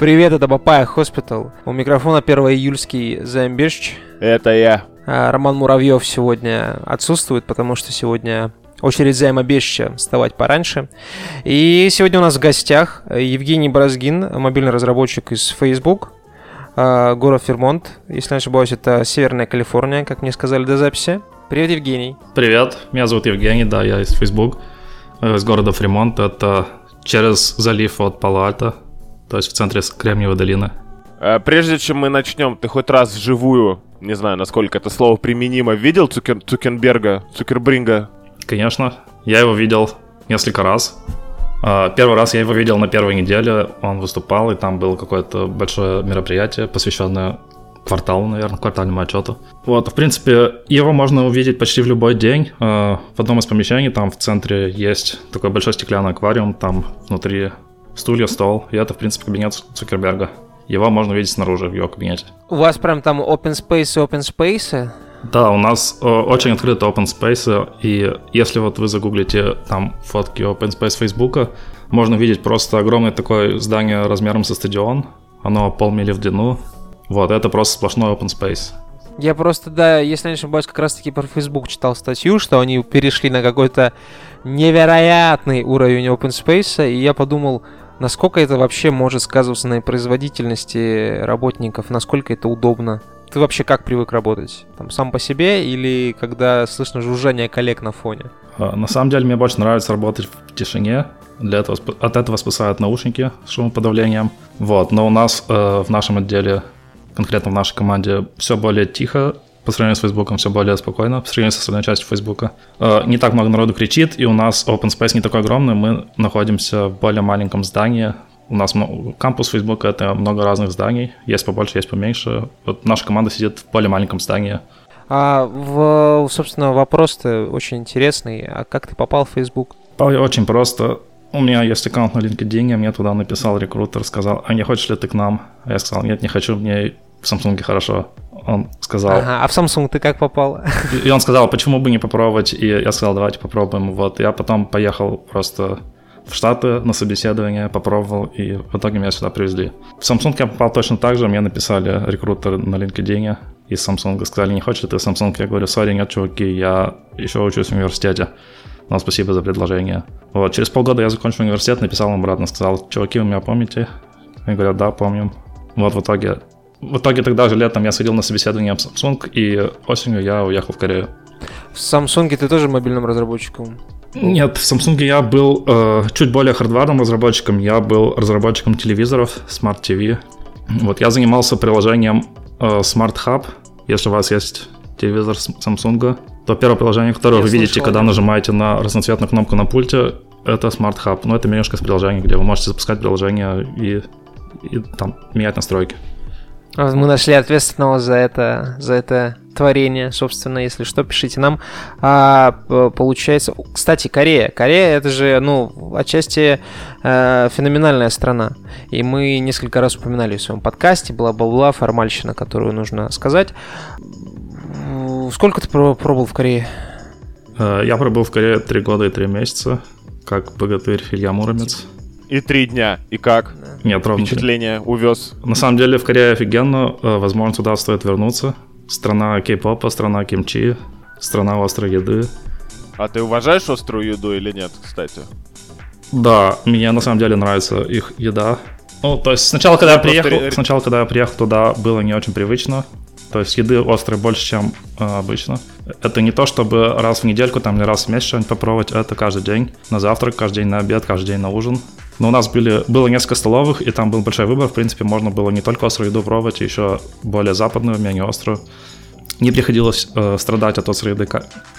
Привет, это Бапая Хоспитал. У микрофона 1 июльский Замбешч. Это я. А, Роман Муравьев сегодня отсутствует, потому что сегодня очередь Займа Бешча вставать пораньше. И сегодня у нас в гостях Евгений Бразгин, мобильный разработчик из Facebook, а, город Фермонт. Если не ошибаюсь, это Северная Калифорния, как мне сказали до записи. Привет, Евгений. Привет, меня зовут Евгений, да, я из Facebook, э, из города Фремонт. Это через залив от Пало-Альто, то есть в центре Кремниевой долины. А, Прежде чем мы начнем, ты хоть раз вживую, не знаю, насколько это слово применимо, видел Цукер... Цукерберга, Цукербринга? Конечно, я его видел несколько раз. А, Первый раз я его видел на первой неделе, он выступал, и там было какое-то большое мероприятие, посвященное кварталу, наверное, квартальному отчету. Вот, в принципе, его можно увидеть почти в любой день. Э, В одном из помещений, там в центре есть такой большой стеклянный аквариум, там внутри стулья, стол, и это, в принципе, кабинет Цукерберга. Его можно увидеть снаружи в его кабинете. У вас прям там open space и open space? Да, у нас э, очень открыто open space, и если вот вы загуглите там фотки open space Фейсбука, можно увидеть просто огромное такое здание размером со стадион, оно полмили в длину, вот, это просто сплошной open space. Я просто, да, если я не ошибаюсь, как раз-таки про Facebook читал статью, что они перешли на какой-то невероятный уровень open space, и я подумал, насколько это вообще может сказываться на производительности работников, насколько это удобно. Ты вообще как привык работать? Там сам по себе или когда слышно жужжание коллег на фоне? А, На самом деле мне больше нравится работать в тишине. Для этого, от этого спасают наушники с шумоподавлением. Вот, но у нас э, в нашем отделе, конкретно в нашей команде, все более тихо. По сравнению с Фейсбуком все более спокойно, по сравнению с остальной частью Фейсбука. Э, не так много народу кричит, и у нас open space не такой огромный. Мы находимся в более маленьком здании. У нас кампус Фейсбука — это много разных зданий. Есть побольше, есть поменьше. Вот наша команда сидит в более маленьком здании. А, в, собственно, вопрос-то очень интересный. А как ты попал в Facebook? Очень просто. У меня есть аккаунт на LinkedIn, мне туда написал рекрутер, сказал, а не хочешь ли ты к нам? А я сказал, нет, не хочу, мне в Samsung хорошо. Он сказал, Ага, а в Samsung ты как попал? и он сказал, почему бы не попробовать? И я сказал, давайте попробуем. Вот, я потом поехал просто в Штаты на собеседование, попробовал, и в итоге меня сюда привезли. В Samsung я попал точно так же, мне написали рекрутер на LinkedIn из Samsung, сказали, не хочешь ты Samsung? Я говорю, сори, нет, чуваки, я еще учусь в университете. Но спасибо за предложение. Вот, через полгода я закончил университет, написал им обратно, сказал, чуваки, вы меня помните? Они говорят, да, помним. Вот в итоге, в итоге тогда же летом я сходил на собеседование в Samsung, и осенью я уехал в Корею. В Samsung ты тоже мобильным разработчиком? Нет, в Samsung я был э, чуть более хардварным разработчиком. Я был разработчиком телевизоров Smart TV. Вот я занимался приложением э, Smart Hub. Если у вас есть телевизор Samsung, то первое приложение, которое Я вы видите, слышал, когда да. нажимаете на разноцветную кнопку на пульте, это Smart Hub. Но это менюшка с приложений, где вы можете запускать приложение и, и там менять настройки. Мы нашли ответственного за это, за это творение, собственно, если что, пишите нам. А, получается, кстати, Корея. Корея это же, ну, отчасти э, феноменальная страна. И мы несколько раз упоминали в своем подкасте, бла-бла-бла, формальщина, которую нужно сказать. Сколько ты про- пробовал в Корее? Э, я пробыл в Корее три года и три месяца, как богатырь Илья Муромец. И три дня. И как? Нет, ровно три. Впечатление увез. На самом деле в Корее офигенно, э, возможно, туда стоит вернуться. Страна кей-попа, страна кимчи, страна острой еды. А ты уважаешь острую еду или нет, кстати? Да, мне на самом деле нравится их еда. Ну, то есть сначала, когда я Просто приехал, ре- сначала, когда я приехал туда, было не очень привычно. То есть еды острой больше, чем э, обычно. Это не то, чтобы раз в недельку там или раз в месяц что-нибудь попробовать, это каждый день. На завтрак, каждый день на обед, каждый день на ужин. Но у нас были, было несколько столовых, и там был большой выбор. В принципе, можно было не только острую еду пробовать, еще более западную, менее острую. Не приходилось э, страдать от острой еды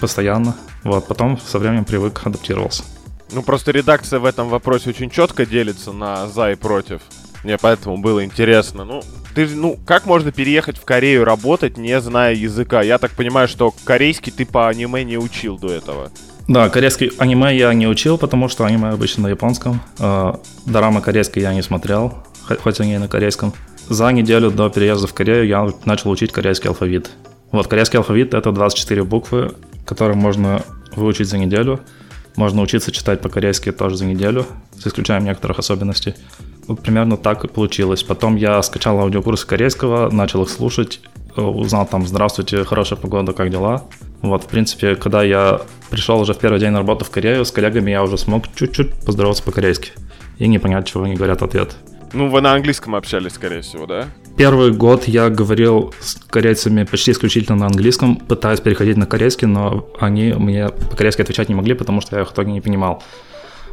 постоянно. Вот, потом со временем привык, адаптировался. Ну, просто редакция в этом вопросе очень четко делится на за и против. Мне поэтому было интересно. Ну, ты, ну, как можно переехать в Корею работать, не зная языка? Я так понимаю, что корейский ты по аниме не учил до этого. Да, корейский аниме я не учил, потому что аниме обычно на японском. Э, Дорамы корейские я не смотрел, хо- хоть они и на корейском. За неделю до переезда в Корею я начал учить корейский алфавит. Вот, корейский алфавит — это 24 буквы, которые можно выучить за неделю. Можно учиться читать по-корейски тоже за неделю, с исключением некоторых особенностей. примерно так и получилось. Потом я скачал аудиокурсы корейского, начал их слушать, узнал там «Здравствуйте, хорошая погода, как дела?» Вот, в принципе, когда я пришел уже в первый день на работу в Корею, с коллегами я уже смог чуть-чуть поздороваться по-корейски и не понять, чего они говорят ответ. Ну, вы на английском общались, скорее всего, да? Первый год я говорил с корейцами почти исключительно на английском, пытаясь переходить на корейский, но они мне по-корейски отвечать не могли, потому что я их в итоге не понимал.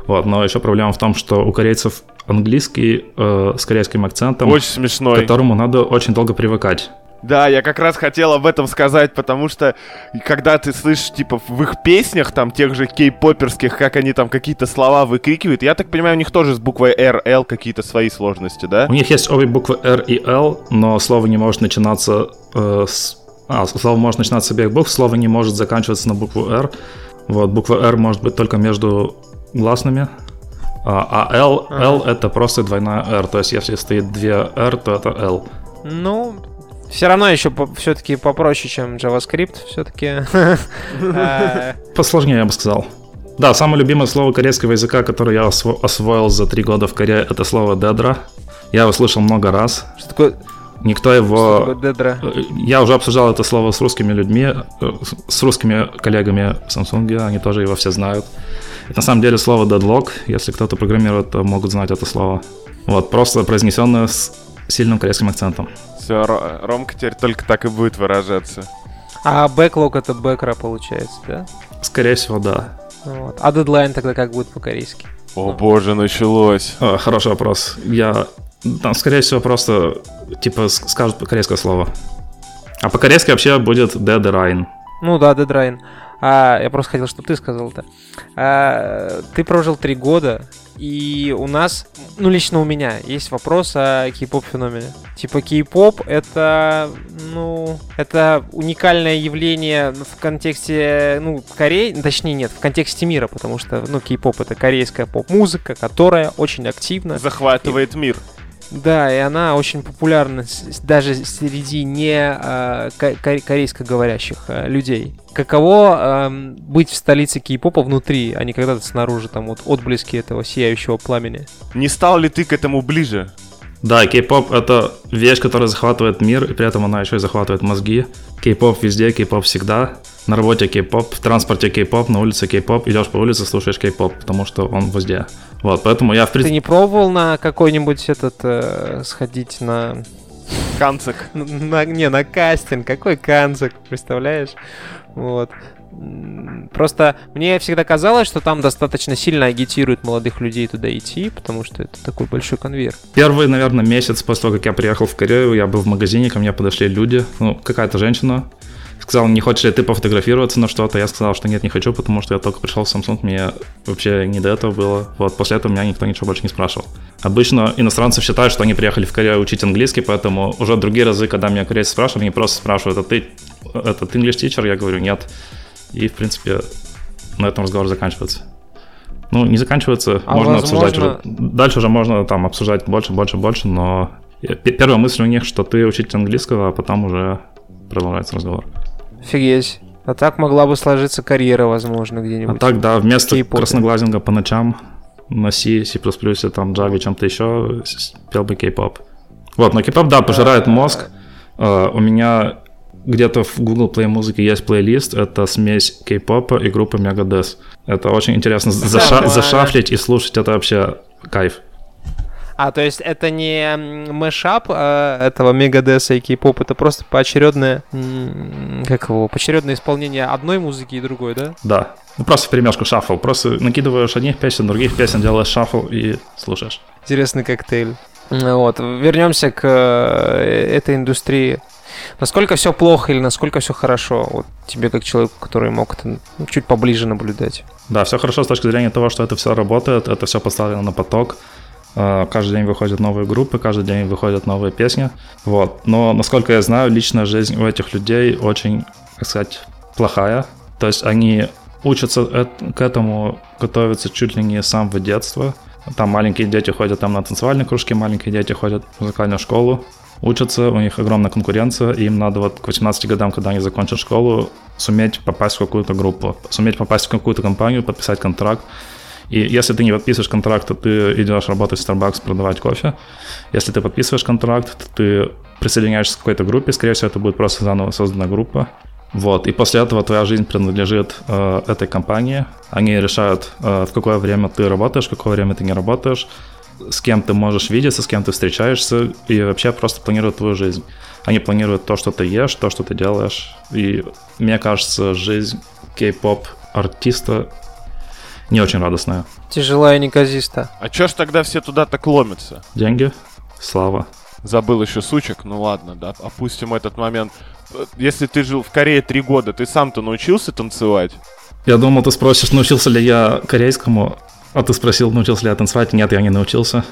Вот, но еще проблема в том, что у корейцев английский э, с корейским акцентом, Очень смешной. к которому надо очень долго привыкать. Да, я как раз хотел об этом сказать, потому что когда ты слышишь, типа, в их песнях, там, тех же кей-поперских, как они там какие-то слова выкрикивают, я так понимаю, у них тоже с буквой R, L какие-то свои сложности, да? У них есть обе буквы R и L, но слово не может начинаться э, с... А, слово может начинаться с обеих букв, слово не может заканчиваться на букву R. Вот, буква R может быть только между гласными, а, а L, Ага. L это просто двойная R, то есть если стоит две R, то это L. Ну, все равно еще все-таки попроще, чем JavaScript. Все-таки. Посложнее, я бы сказал. Да, самое любимое слово корейского языка, которое я осво- освоил за три года в Корее, это слово «дедра». Я его слышал много раз. Что такое Никто что его... такое дедра? Э, Я уже обсуждал это слово с русскими людьми, э, с русскими коллегами в Samsung, они тоже его все знают. Это на самом деле слово deadlock, если кто-то программирует, то могут знать это слово. Вот, просто произнесенное с сильным корейским акцентом. Все, Ромка теперь только так и будет выражаться. А бэклог это бэкра получается, да? Скорее всего, да. Вот. А дедлайн тогда как будет по-корейски? О боже, началось. Э, Хороший вопрос. Я... Там, скорее всего, просто, типа, скажут корейское слово. А по-корейски вообще будет deadline. Ну да, дедлайн. А, я просто хотел, чтобы ты сказал это. А, ты прожил три года, и у нас, ну лично у меня, есть вопрос о кей-поп феномене. Типа кей-поп это, ну, это уникальное явление в контексте, ну, Кореи, точнее нет, в контексте мира, потому что, ну, кей-поп это корейская поп-музыка, которая очень активно Захватывает мир. Да, и она очень популярна даже среди не ко- корейскоговорящих а, людей. Каково ам, быть в столице кей-попа внутри, а не когда-то снаружи, там вот отблески этого сияющего пламени? Не стал ли ты к этому ближе? Да, кей-поп — это вещь, которая захватывает мир, и при этом она еще и захватывает мозги. Кей-поп везде, кей-поп всегда. На работе кей-поп, в транспорте кей-поп, на улице кей-поп. Идешь по улице, слушаешь кей-поп, потому что он везде. Вот, поэтому я в Ты принципе... не пробовал на какой-нибудь этот э, сходить на, Канцик. на- не на кастинг? Какой канцик, представляешь? Вот. Просто мне всегда казалось, что там достаточно сильно агитируют молодых людей туда идти, потому что это такой большой конвейер. Первый, наверное, месяц после того, как я приехал в Корею, я был в магазине, ко мне подошли люди, ну, какая-то женщина, сказала, не хочешь ли ты пофотографироваться на что-то? Я сказал, что нет, не хочу, потому что я только пришел в Samsung, мне вообще не до этого было. Вот, после этого меня никто ничего больше не спрашивал. Обычно иностранцы считают, что они приехали в Корею учить английский, поэтому уже другие разы, когда меня корейцы спрашивают, они просто спрашивают, а ты этот English teacher? Я говорю, нет. И, в принципе, на этом разговор заканчивается. Ну, не заканчивается, А можно возможно- обсуждать уже. Дальше уже можно там обсуждать больше, больше, больше, но первая мысль у них, что ты учитель английского, а потом уже продолжается разговор. Офигеть. А так могла бы сложиться карьера, возможно, А где-нибудь. так, да, вместо Кей-попе. красноглазинга по ночам на C, C++, там, Java, чем-то еще, пел бы кей-поп. Вот, но кей-поп, да, пожирает мозг. Э, У меня где-то в Google Play музыке есть плейлист, это смесь кей-попа и группы Megadeth. Это очень интересно заша- зашафлить и слушать, это вообще кайф. А, то есть это не м, мэшап а, этого Мегадеса и кей-поп, это просто поочередное, как его, поочередное исполнение одной музыки и другой, да? Да. Ну, просто в перемешку шаффл. Просто накидываешь одних песен, других песен, делаешь шаффл и слушаешь. Интересный коктейль. Вот, вернемся к э, этой индустрии. Насколько все плохо или насколько все хорошо? Вот тебе как человеку, который мог это ну, чуть поближе наблюдать. Да, все хорошо с точки зрения того, что это все работает, это все поставлено на поток. Э, Каждый день выходят новые группы, каждый день выходят новые песни. Вот. Но, насколько я знаю, личная жизнь у этих людей очень, как сказать, плохая. То есть они учатся к этому, готовятся чуть ли не с самого детства. Там маленькие дети ходят там на танцевальные кружки, маленькие дети ходят в музыкальную школу, учатся, у них огромная конкуренция, им надо вот к 18 годам, когда они закончат школу, суметь попасть в какую-то группу, суметь попасть в какую-то компанию, подписать контракт. И если ты не подписываешь контракт, то ты идешь работать в Starbucks, продавать кофе. Если ты подписываешь контракт, то ты присоединяешься к какой-то группе, скорее всего, это будет просто заново создана группа. Вот, и после этого твоя жизнь принадлежит э, этой компании. Они решают, э, в какое время ты работаешь, в какое время ты не работаешь, с кем ты можешь видеться, с кем ты встречаешься, и вообще просто планируют твою жизнь. Они планируют то, что ты ешь, то, что ты делаешь. И мне кажется, жизнь кей-поп артиста не очень радостная. Тяжелая и неказиста. А чё ж тогда все туда так ломятся? Деньги, слава. Забыл еще сучек, ну ладно, да, опустим этот момент. Если ты жил в Корее три года, ты сам-то научился танцевать? Я думал, ты спросишь, научился ли я корейскому, а ты спросил, научился ли я танцевать. Нет, я не научился.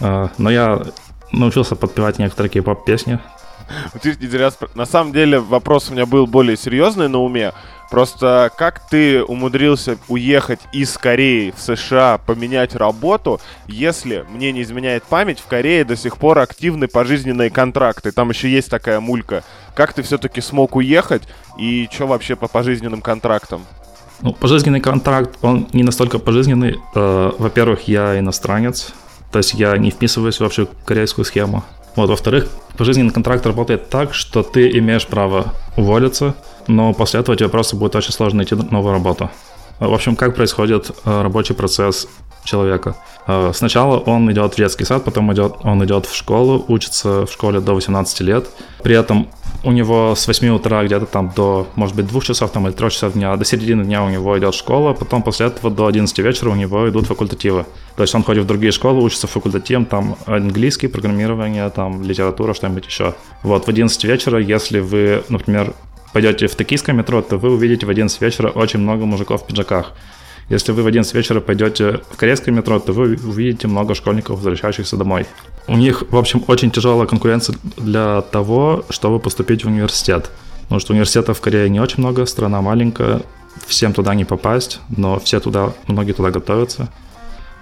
А, но я научился подпевать некоторые кей-поп песни. На самом деле вопрос у меня был более серьезный на уме. Просто как ты умудрился уехать из Кореи в США, поменять работу, если, мне не изменяет память, в Корее до сих пор активны пожизненные контракты. Там еще есть такая мулька. Как ты все-таки смог уехать и что вообще по пожизненным контрактам? Ну, пожизненный контракт, он не настолько пожизненный. Э, во-первых, я иностранец, то есть я не вписываюсь в корейскую схему. Вот, во-вторых, пожизненный контракт работает так, что ты имеешь право уволиться, но после этого тебе просто будет очень сложно найти новую работу. В общем, как происходит э, рабочий процесс человека? Э, сначала он идет в детский сад, потом идет, он идет в школу, учится в школе до 18 лет. При этом у него с 8 утра где-то там до, может быть, 2 часов там, или 3 часов дня, до середины дня у него идет школа, потом после этого до 11 вечера у него идут факультативы. То есть он ходит в другие школы, учится факультативом, там английский, программирование, там литература, что-нибудь еще. Вот, в 11 вечера, если вы, например, пойдете в токийское метро, то вы увидите в 11 вечера очень много мужиков в пиджаках. Если вы в 11 вечера пойдете в корейское метро, то вы увидите много школьников, возвращающихся домой. У них, в общем, очень тяжелая конкуренция для того, чтобы поступить в университет. Потому что университетов в Корее не очень много, страна маленькая, всем туда не попасть, но все туда, многие туда готовятся.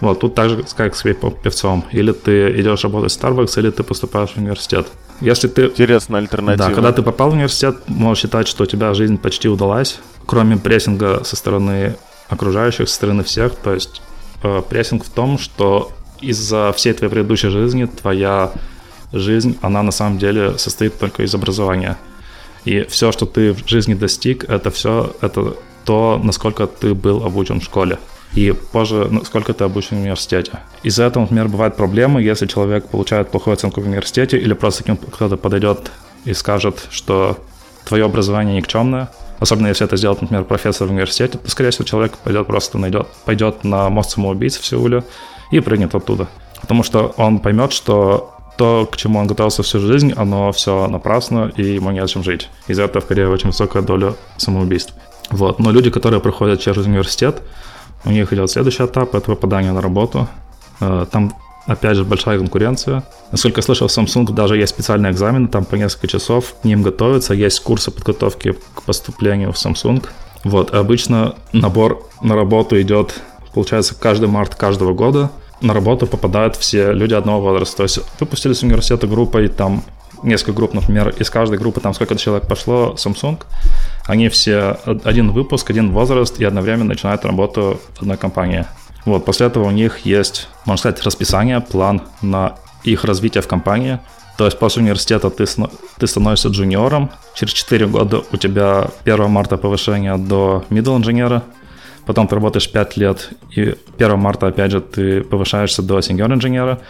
Вот, тут так же, как с певцом. Или ты идешь работать в Starbucks, или ты поступаешь в университет. Если ты... Интересная альтернатива. Да, когда ты попал в университет, можешь считать, что у тебя жизнь почти удалась, кроме прессинга со стороны окружающих, со стороны всех. То есть э, прессинг в том, что из-за всей твоей предыдущей жизни твоя жизнь, она на самом деле состоит только из образования. И все, что ты в жизни достиг, это все, это то, насколько ты был обучен в школе. И позже, насколько ты обучен в университете. Из-за этого, например, бывают проблемы, если человек получает плохую оценку в университете, или просто к нему кто-то подойдет и скажет, что твое образование никчемное, Особенно если это сделает, например, профессор в университете, то, скорее всего, человек пойдет просто найдет, пойдет на мост самоубийц в Сеуле и прыгнет оттуда. Потому что он поймет, что то, к чему он готовился всю жизнь, оно все напрасно, и ему не о чем жить. Из-за этого в Корее очень высокая доля самоубийств. Вот. Но люди, которые проходят через университет, у них идет следующий этап, это попадание на работу. Э, там опять же, большая конкуренция. Насколько я слышал, в Samsung даже есть специальные экзамены, там по несколько часов к ним готовятся, есть курсы подготовки к поступлению в Samsung. Вот, обычно набор на работу идет, получается, каждый март каждого года. На работу попадают все люди одного возраста. То есть выпустились с университета группой, там несколько групп, например, из каждой группы там сколько человек пошло Samsung, они все один выпуск, один возраст и одновременно начинают работу в одной компании. Вот, после этого у них есть, можно сказать, расписание, план на их развитие в компании. То есть после университета ты, ты становишься джуниором, через 4 года у тебя 1 марта повышение до middle инженера, потом ты работаешь 5 лет, и 1 марта опять же ты повышаешься до senior инженера,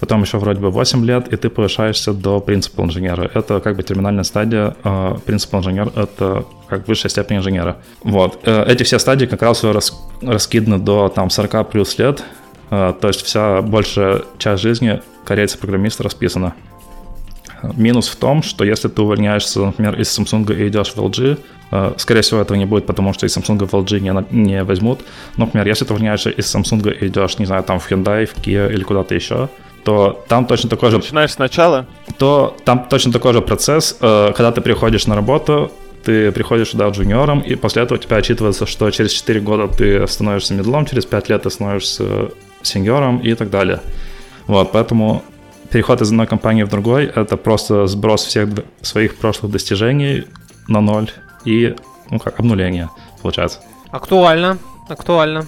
потом еще вроде бы 8 лет, и ты повышаешься до принципал инженера. Это как бы терминальная стадия. Принципал инженер — это как высшая степень инженера. Вот. Э, эти все стадии как раз рас, раскиданы до там 40 плюс лет, э, то есть вся большая часть жизни корейца-программиста расписана. Минус в том, что если ты увольняешься, например, из Samsung и идешь в LG, э, скорее всего, этого не будет, потому что из Samsung в LG не, не возьмут. Но, например, если ты увольняешься из Samsung и идешь, не знаю, там в Hyundai, в Kia или куда-то еще, то там точно такой же... Начинаешь сначала? То там точно такой же процесс. Когда ты приходишь на работу, ты приходишь сюда джуниором, и после этого у тебя отчитывается, что через 4 года ты становишься медлом, через 5 лет ты становишься сеньором и так далее. Вот, поэтому переход из одной компании в другой — это просто сброс всех своих прошлых достижений на ноль и, ну как, обнуление, получается. Актуально, актуально.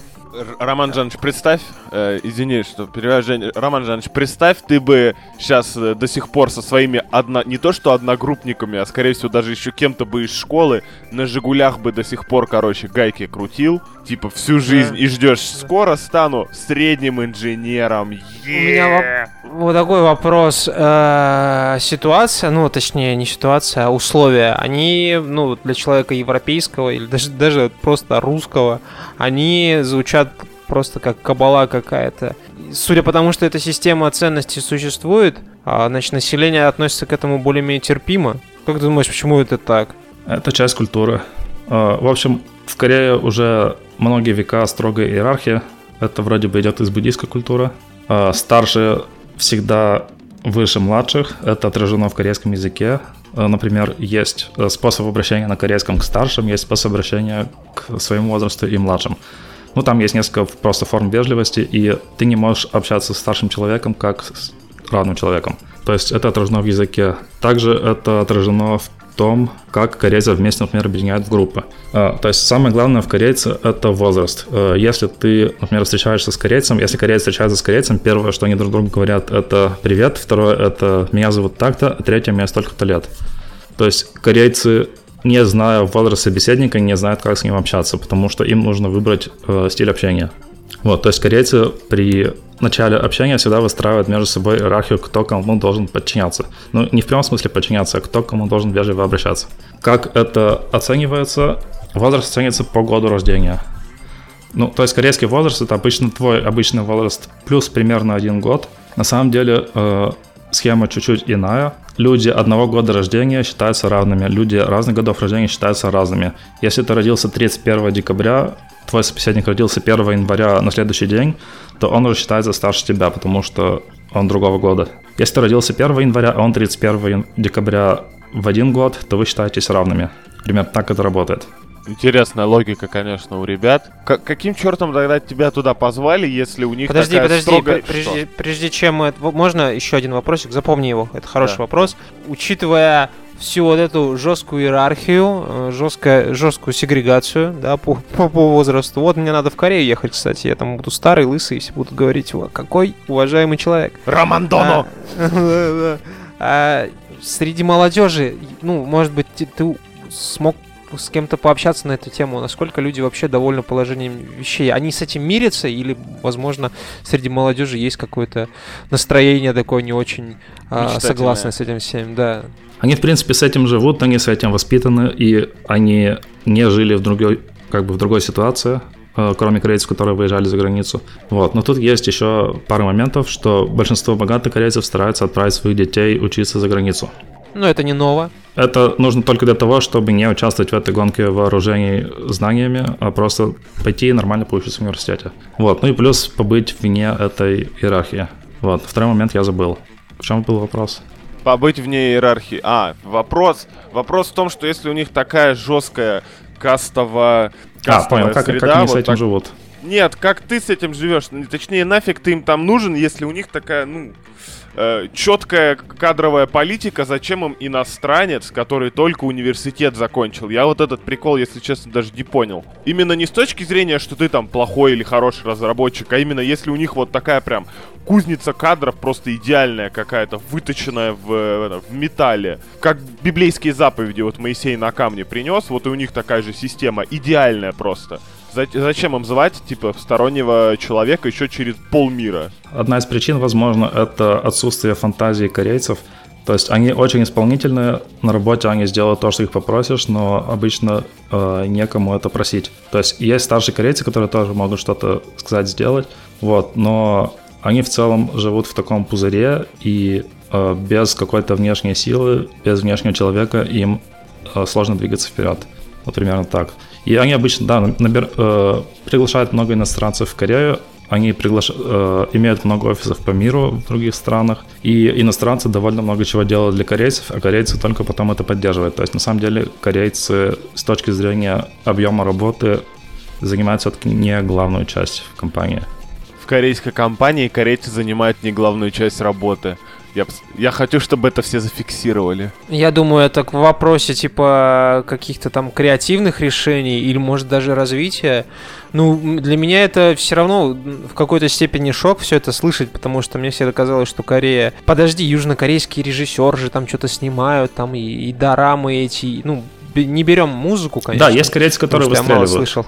Роман Жанович, представь, э, извини, что перевожу, Жень, Роман Жанович, представь, ты бы сейчас э, до сих пор со своими одно, не то что одногруппниками, а скорее всего даже еще кем-то бы из школы на Жигулях бы до сих пор, короче, гайки крутил, типа всю жизнь, и ждешь, скоро стану средним инженером. У меня вот такой вопрос. Э, ситуация, ну, точнее, не ситуация, а условия, они, ну, для человека европейского или даже, даже просто русского, они звучат просто как кабала какая-то. Судя по тому, что эта система ценностей существует, а, значит, население относится к этому более-менее терпимо. Как ты думаешь, почему это так? Это часть культуры. А, в общем, в Корее уже многие века строгая иерархия. Это вроде бы идет из буддийской культуры. А, старшие всегда выше младших. Это отражено в корейском языке. Например, есть способ обращения на корейском к старшим, есть способ обращения к своему возрасту и младшим. Ну, там есть несколько просто форм вежливости, и ты не можешь общаться с старшим человеком как с равным человеком. То есть это отражено в языке. Также это отражено в том, как корейцев вместе, например, объединяют в группы. А, то есть самое главное в корейце – это возраст. А, если ты, например, встречаешься с корейцем, если корейец встречается с корейцем, первое, что они друг другу говорят, это «привет», второе – это «меня зовут так-то», а третье – «мне столько-то лет». То есть корейцы не зная возраст собеседника, не знают, как с ним общаться, потому что им нужно выбрать э, стиль общения. Вот, то есть корейцы при начале общения всегда выстраивают между собой иерархию, кто кому должен подчиняться. Ну, не в прямом смысле подчиняться, а кто кому должен вежливо обращаться. Как это оценивается? Возраст оценивается по году рождения. Ну, то есть корейский возраст это обычно твой обычный возраст плюс примерно один год. На самом деле э, схема чуть-чуть иная. Люди одного года рождения считаются равными, люди разных годов рождения считаются разными. Если ты родился 31 декабря, твой собеседник родился 1 января на следующий день, то он уже считается старше тебя, потому что он другого года. Если ты родился 1 января, а он 31 декабря в один год, то вы считаетесь равными. Примерно так это работает. Интересная логика, конечно, у ребят. К- каким чертом тогда тебя туда позвали, если у них Подожди, такая подожди, строгая... прежде, прежде чем мы... Можно еще один вопросик? Запомни его, это хороший Да. вопрос. Учитывая всю вот эту жесткую иерархию, э, жесткая, жесткую сегрегацию, да, по, по, по возрасту. Вот мне надо в Корею ехать, кстати, я там буду старый, лысый, и все будут говорить, «О, какой уважаемый человек. Романдоно! А. А среди молодежи, ну, может быть, ты, ты смог с кем-то пообщаться на эту тему, насколько люди вообще довольны положением вещей. Они с этим мирятся или, возможно, среди молодежи есть какое-то настроение такое не очень а, согласное с этим всем, да. Они, в принципе, с этим живут, они с этим воспитаны, и они не жили в другой, как бы в другой ситуации, э, кроме корейцев, которые выезжали за границу. Вот. Но тут есть еще пара моментов, что большинство богатых корейцев стараются отправить своих детей учиться за границу. Но это не ново. Это нужно только для того, чтобы не участвовать в этой гонке вооружений знаниями, а просто пойти и нормально поучиться в университете. Вот. Ну и плюс побыть вне этой иерархии. Вот. Второй момент я забыл. В чем был вопрос? Побыть вне иерархии. А, вопрос, вопрос в том, что если у них такая жесткая кастовая, А, кастовая понял, как, среда, как они с вот этим так- живут? Нет, как ты с этим живешь? Ну, Точнее, нафиг ты им там нужен, если у них такая, ну, четкая кадровая политика, зачем им иностранец, который только университет закончил? Я вот этот прикол, если честно, даже не понял. Именно не с точки зрения, что ты там плохой или хороший разработчик, а именно если у них вот такая прям кузница кадров просто идеальная какая-то, выточенная в, э, в металле. Как библейские заповеди вот Моисей на камне принес, вот и у них такая же система, идеальная просто. За- Зачем им звать, типа, стороннего человека еще через полмира? Одна из причин, возможно, это отсутствие фантазии корейцев. То есть они очень исполнительные, на работе они сделают то, что их попросишь, но обычно э, некому это просить. То есть есть старшие корейцы, которые тоже могут что-то сказать, сделать, вот, но они в целом живут в таком пузыре, и э, без какой-то внешней силы, без внешнего человека им э, сложно двигаться вперед. Вот примерно так. И они обычно, да, набер- э, приглашают много иностранцев в Корею, они приглаш... э, имеют много офисов по миру в других странах, и иностранцы довольно много чего делают для корейцев, а корейцы только потом это поддерживают. То есть на самом деле корейцы с точки зрения объема работы занимают все-таки не главную часть в компании. В корейской компании корейцы занимают не главную часть работы. Я, я хочу, чтобы это все зафиксировали. Я думаю, это к вопросе типа каких-то там креативных решений или может даже развития. Ну, для меня это все равно в какой-то степени шок все это слышать, потому что мне всегда казалось, что Корея... Подожди, южнокорейские режиссеры же там что-то снимают, там и, и дорамы эти, ну, не берем музыку, конечно. Да, есть корейцы, которые выстреливают. Я мало слышал.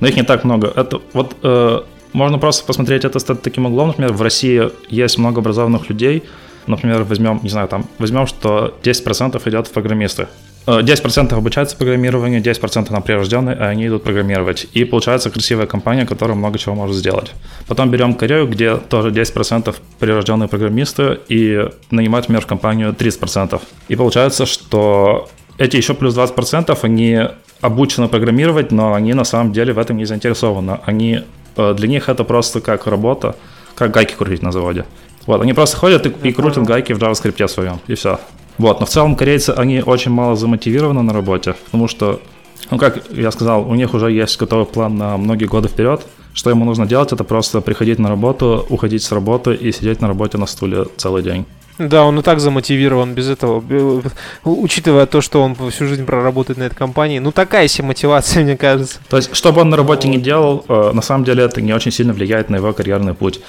Но их не так много. Это вот э, можно просто посмотреть это стать таким углом. Например, в России есть много образованных людей. Например, возьмем, не знаю, там, возьмем, что 10% идет в программисты. 10% э, обучаются программированию, 10% на прирожденные, а они идут программировать. И получается красивая компания, которая много чего может сделать. Потом берем Корею, где тоже 10% прирожденные программисты, и нанимают, например, в компанию 30%. И получается, что эти еще плюс 20% они обучены программировать, но они на самом деле в этом не заинтересованы. Они, для них это просто как работа, как гайки крутить на заводе. Вот, они просто ходят и, и крутят гайки в JavaScript своем, и все. Вот, но в целом корейцы, они очень мало замотивированы на работе, потому что, ну, как я сказал, у них уже есть готовый план на многие годы вперед. Что ему нужно делать, это просто приходить на работу, уходить с работы и сидеть на работе на стуле целый день. Да, он и так замотивирован без этого, учитывая то, что он всю жизнь проработает на этой компании. Ну, такая себе мотивация, мне кажется. То есть, что бы он на работе не делал, э, на самом деле это не очень сильно влияет на его карьерный путь.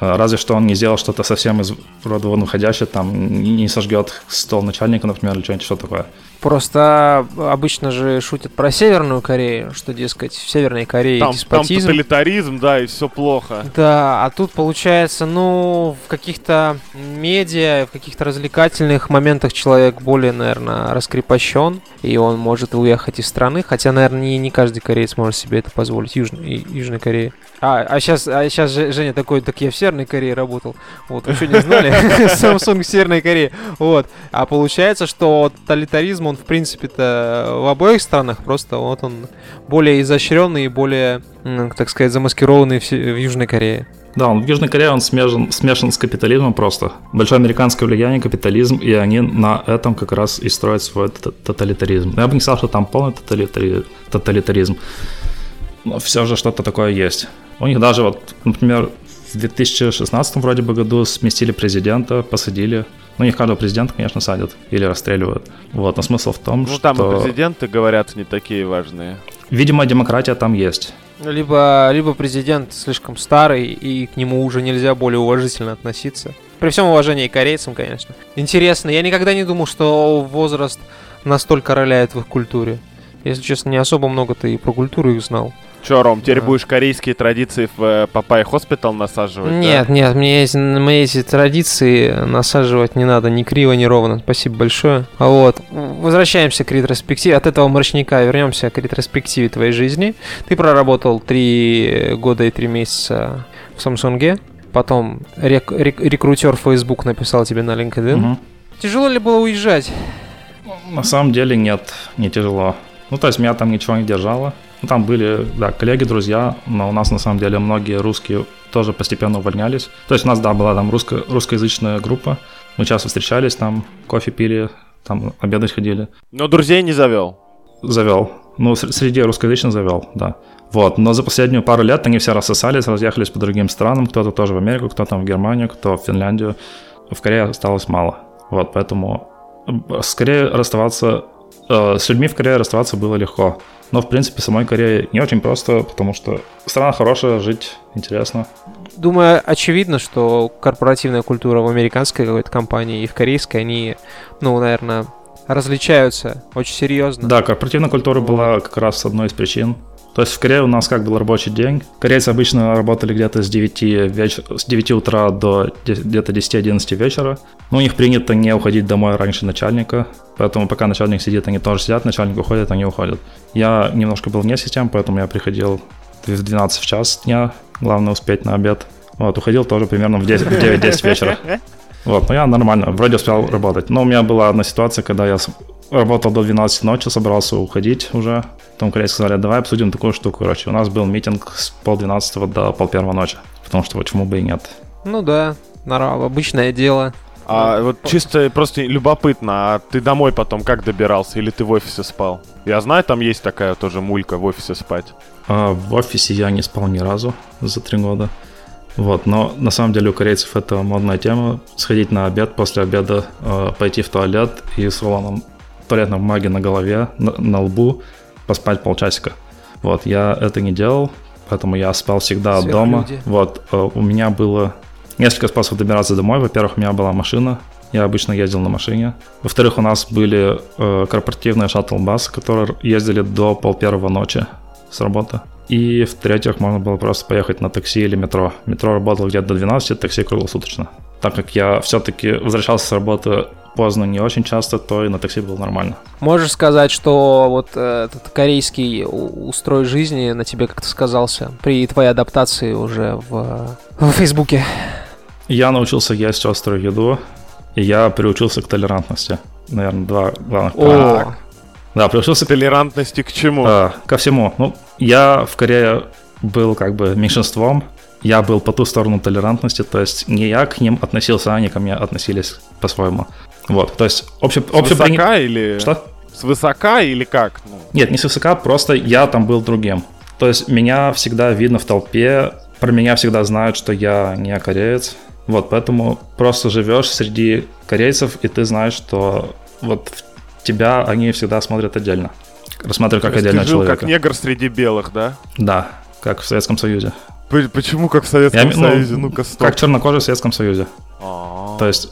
Э, разве что он не сделал что-то совсем из рода вон уходящее, там не сожгет стол начальника, например, или что-нибудь что такое. Просто обычно же шутят про Северную Корею, что, дескать, в Северной Корее там, деспотизм. Там тоталитаризм, да, и все плохо. Да, а тут получается, ну, в каких-то медиа, в каких-то развлекательных моментах человек более, наверное, раскрепощен, и он может уехать из страны, хотя, наверное, не, не каждый кореец может себе это позволить, Южной, Южной Корее. А, а сейчас, а сейчас Женя такой, так я в Северной Корее работал. Вот, вы что не знали? Samsung в Северной Корее. Вот. А получается, что тоталитаризм, он в принципе-то в обоих странах, просто вот он более изощренный и более, так сказать, замаскированный в, Южной Корее. Да, он в Южной Корее он смешан, смешан с капитализмом просто. Большое американское влияние, капитализм, и они на этом как раз и строят свой тоталитаризм. Я бы не сказал, что там полный тоталитаризм, но все же что-то такое есть. У них даже вот, например, в 2016 вроде бы году сместили президента, посадили. Ну, не каждого президента, конечно, садят или расстреливают. Вот, но смысл в том, ну, что... Ну, там и президенты, говорят, не такие важные. Видимо, демократия там есть. Либо, либо президент слишком старый, и к нему уже нельзя более уважительно относиться. При всем уважении к корейцам, конечно. Интересно, я никогда не думал, что возраст настолько роляет в их культуре. Если честно, не особо много ты и про культуру их знал. Че, Ром, теперь да. будешь корейские традиции в Papaya э, Hospital насаживать? Нет, да? нет, мне эти, мне эти традиции насаживать не надо ни криво, ни ровно. Спасибо большое. Вот. Возвращаемся к ретроспективе. От этого мрачника вернемся к ретроспективе твоей жизни. Ты проработал три года и три месяца в Самсунге. Потом рек- рек- рекрутер Facebook написал тебе на LinkedIn. Угу. Тяжело ли было уезжать? На самом деле нет, не тяжело. Ну, то есть меня там ничего не держало. Ну, там были, да, коллеги, друзья, но у нас на самом деле многие русские тоже постепенно увольнялись. То есть у нас, да, была там русско- русскоязычная группа. Мы часто встречались там, кофе пили, там обедать ходили. Но друзей не завел? Завел. Ну, среди русскоязычных завел, да. Вот, но за последнюю пару лет они все рассосались, разъехались по другим странам, кто-то тоже в Америку, кто-то в Германию, кто в Финляндию. В Корее осталось мало. Вот, поэтому скорее расставаться э, с людьми в Корее расставаться было легко. Но, в принципе, самой Корее не очень просто, потому что страна хорошая, жить интересно. Думаю, очевидно, что корпоративная культура в американской какой-то компании и в корейской, они, ну, наверное, различаются очень серьезно. Да, корпоративная культура была как раз одной из причин. То есть в Корее у нас как был рабочий день. Корейцы обычно работали где-то с 9, веч... с 9 утра до где-то 10-11 вечера. Но у них принято не уходить домой раньше начальника. Поэтому пока начальник сидит, они тоже сидят, начальник уходит, они уходят. Я немножко был вне систем, поэтому я приходил в 12 в час дня. Главное успеть на обед. Вот, уходил тоже примерно в 9-10 вечера. Вот, но я нормально, вроде успел работать. Но у меня была одна ситуация, когда я работал до 12 ночи, собрался уходить уже. Потом коллеги сказали, давай обсудим такую штуку. Короче, у нас был митинг с полдвенадцатого до пол первого ночи. Потому что почему бы и нет. Ну да, обычное дело. А вот чисто просто любопытно, а ты домой потом как добирался или ты в офисе спал? Я знаю, там есть такая тоже мулька в офисе спать. А, в офисе я не спал ни разу за три года. Вот, но на самом деле у корейцев это модная тема. Сходить на обед, после обеда э, пойти в туалет и с рулоном туалетной бумаги на голове, на, на лбу, поспать полчасика. Вот, я это не делал, поэтому я спал всегда от дома. Вот, э, у меня было несколько способов добираться домой. Во-первых, у меня была машина, я обычно ездил на машине. Во-вторых, у нас были э, корпоративные шаттл-басы, которые ездили до пол первого ночи с работы. И в-третьих, можно было просто поехать на такси или метро. Метро работало где-то до 12, такси круглосуточно. Так как я все-таки возвращался с работы поздно не очень часто, то и на такси было нормально. Можешь сказать, что вот э, этот корейский устрой жизни на тебе как-то сказался при твоей адаптации уже в, в Фейсбуке? Я научился есть острую еду, и я приучился к толерантности. Наверное, два главных О, да, приучился к толерантности к чему? А, ко всему. Ну, я в Корее был как бы меньшинством, я был по ту сторону толерантности, то есть не я к ним относился, а они ко мне относились по-своему. Вот, то есть обще, с высока или... Что? С высока или как? Ну. Нет, не с высока, просто я там был другим. То есть меня всегда видно в толпе, про меня всегда знают, что я не кореец. Вот, поэтому просто живешь среди корейцев, и ты знаешь, что вот тебя они всегда смотрят отдельно. Рассматривают как отдельного человека. как негр среди белых, да? Да, как в Советском Союзе. Почему как в Советском Я, ну, Союзе? Ну-ка, стоп. Как чернокожий в Советском Союзе. А-а-а. То есть...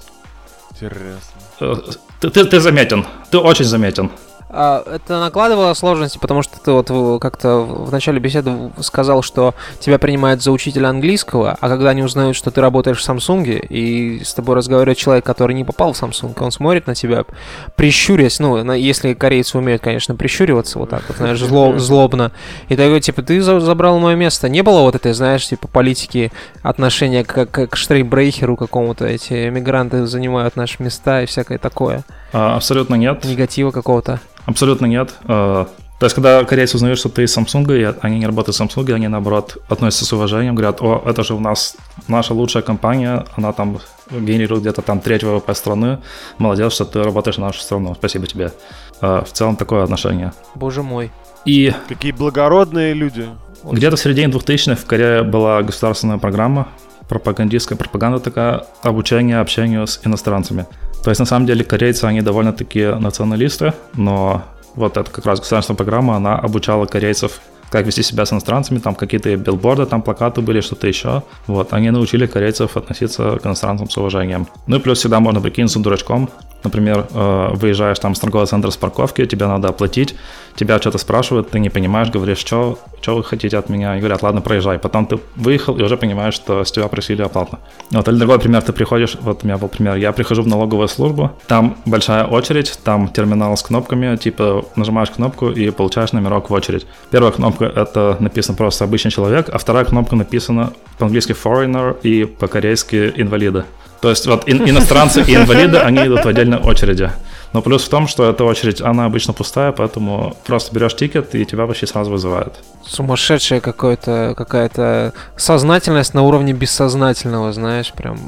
Интересно. Э, ты, ты, ты заметен. Ты очень заметен. А, это накладывало сложности, потому что ты вот как-то в начале беседы сказал, что тебя принимают за учителя английского, а когда они узнают, что ты работаешь в Samsung, и с тобой разговаривает человек, который не попал в Samsung, он смотрит на тебя, прищурясь, ну, если корейцы умеют, конечно, прищуриваться вот так вот, знаешь, зло, злобно, и такой, типа, ты забрал мое место. Не было вот этой, знаешь, типа, политики отношения к, к, к штрейбрейхеру какому-то, эти мигранты занимают наши места и всякое такое? А, абсолютно нет. Негатива какого-то? Абсолютно нет. Э, то есть, когда корейцы узнают, что ты из Samsung, и они не работают в Samsung, они, наоборот, относятся с уважением, говорят, о, это же у нас наша лучшая компания, она там генерирует где-то там треть ВВП страны, молодец, что ты работаешь на нашу страну, спасибо тебе. Э, в целом такое отношение. Боже мой. И... Какие благородные люди. Где-то в середине 2000-х в Корее была государственная программа, пропагандистская пропаганда такая, обучение общению с иностранцами. То есть, на самом деле, корейцы, они довольно-таки националисты, но вот эта как раз государственная программа, она обучала корейцев как вести себя с иностранцами, там какие-то билборды, там плакаты были, что-то еще. Вот, они научили корейцев относиться к иностранцам с уважением. Ну и плюс всегда можно прикинуться дурачком, Например, э, выезжаешь там с торгового центра с парковки, тебе надо оплатить, тебя что-то спрашивают, ты не понимаешь, говоришь, что, что вы хотите от меня, и говорят, ладно, проезжай. Потом ты выехал и уже понимаешь, что с тебя просили оплату. Вот, или другой пример, ты приходишь, вот у меня был пример, я прихожу в налоговую службу, там большая очередь, там терминал с кнопками, типа нажимаешь кнопку и получаешь номерок в очередь. Первая кнопка это написано просто обычный человек, а вторая кнопка написана по-английски foreigner и по-корейски инвалиды. То есть вот ин- иностранцы и инвалиды, они идут в отдельной очереди. Но плюс в том, что эта очередь, она обычно пустая, поэтому просто берешь тикет, и тебя почти сразу вызывают. Сумасшедшая какая-то какая-то сознательность на уровне бессознательного, знаешь, прям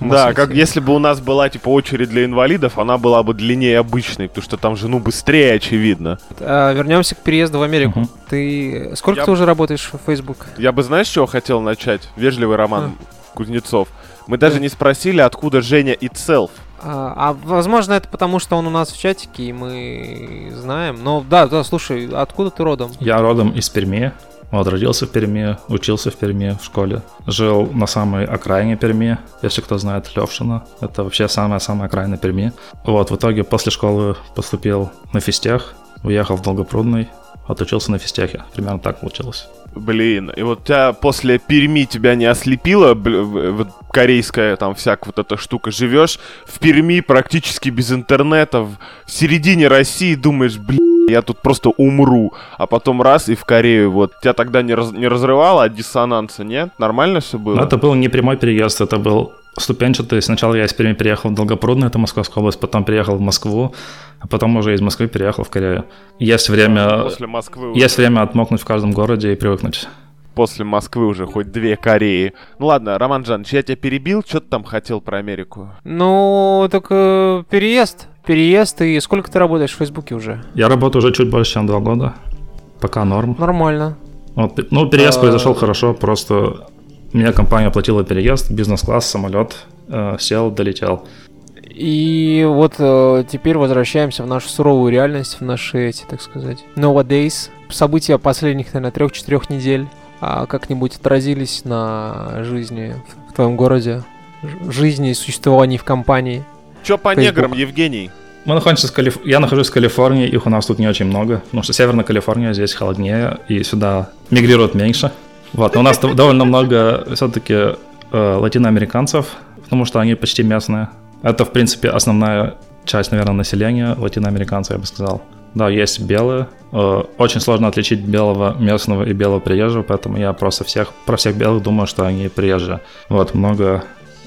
Да, как если бы у нас была, типа, очередь для инвалидов, она была бы длиннее обычной, потому что там же, ну, быстрее, очевидно. А, вернемся к переезду в Америку. Угу. Ты... Сколько Я... ты уже работаешь в Facebook? Я бы, знаешь, с чего хотел начать? Вежливый роман а. Кузнецов. Мы даже не спросили, откуда Женя itself. А, а возможно это потому, что он у нас в чатике, и мы знаем. Но да, да, слушай, откуда ты родом? Я родом из Перми. Вот, родился в Перми, учился в Перми в школе. Жил на самой окраине Перми, если кто знает Левшина. Это вообще самая-самая окраина Перми. Вот, в итоге после школы поступил на физтех, уехал в Долгопрудный, отучился на физтехе. Примерно так получилось. Блин, и вот тебя после Перми тебя не ослепило, вот корейская там всякая вот эта штука, живешь в Перми практически без интернета, в середине России думаешь, блин, я тут просто умру, а потом раз и в Корею, вот тебя тогда не, раз, не разрывало от диссонанса, нет? Нормально все было? Ну, это был не прямой переезд, это был ступенчатый. Сначала я из Перми переехал в Долгопрудный, это Московская область, потом переехал в Москву, а потом уже из Москвы переехал в Корею. Есть время, После Москвы есть уже... время отмокнуть в каждом городе и привыкнуть. После Москвы уже хоть две Кореи. Ну ладно, Роман Жанович, я тебя перебил, что ты там хотел про Америку? Ну, так э, переезд. Переезд, и сколько ты работаешь в Фейсбуке уже? Я работаю уже чуть больше, чем два года. Пока норм. Нормально. Вот, ну, переезд а... произошел хорошо, просто Мне компания оплатила переезд, бизнес-класс, самолет, э, сел, долетел. И вот э, теперь возвращаемся в нашу суровую реальность, в наши эти, так сказать, nowadays. События последних, наверное, трех-четырех недель а, как-нибудь отразились на жизни в, твоем городе, жизни и существовании в компании. Чё по Facebook. неграм, Евгений? Мы находимся в Калиф... Я нахожусь в Калифорнии, их у нас тут не очень много, потому что Северная Калифорния здесь холоднее, и сюда мигрируют меньше. Вот, но у нас довольно много все-таки латиноамериканцев, потому что они почти местные. Это, в принципе, основная часть, наверное, населения латиноамериканцев, я бы сказал. Да, есть белые. Э, Очень сложно отличить белого местного и белого приезжего, поэтому я просто всех, про всех белых думаю, что они приезжие. Вот, много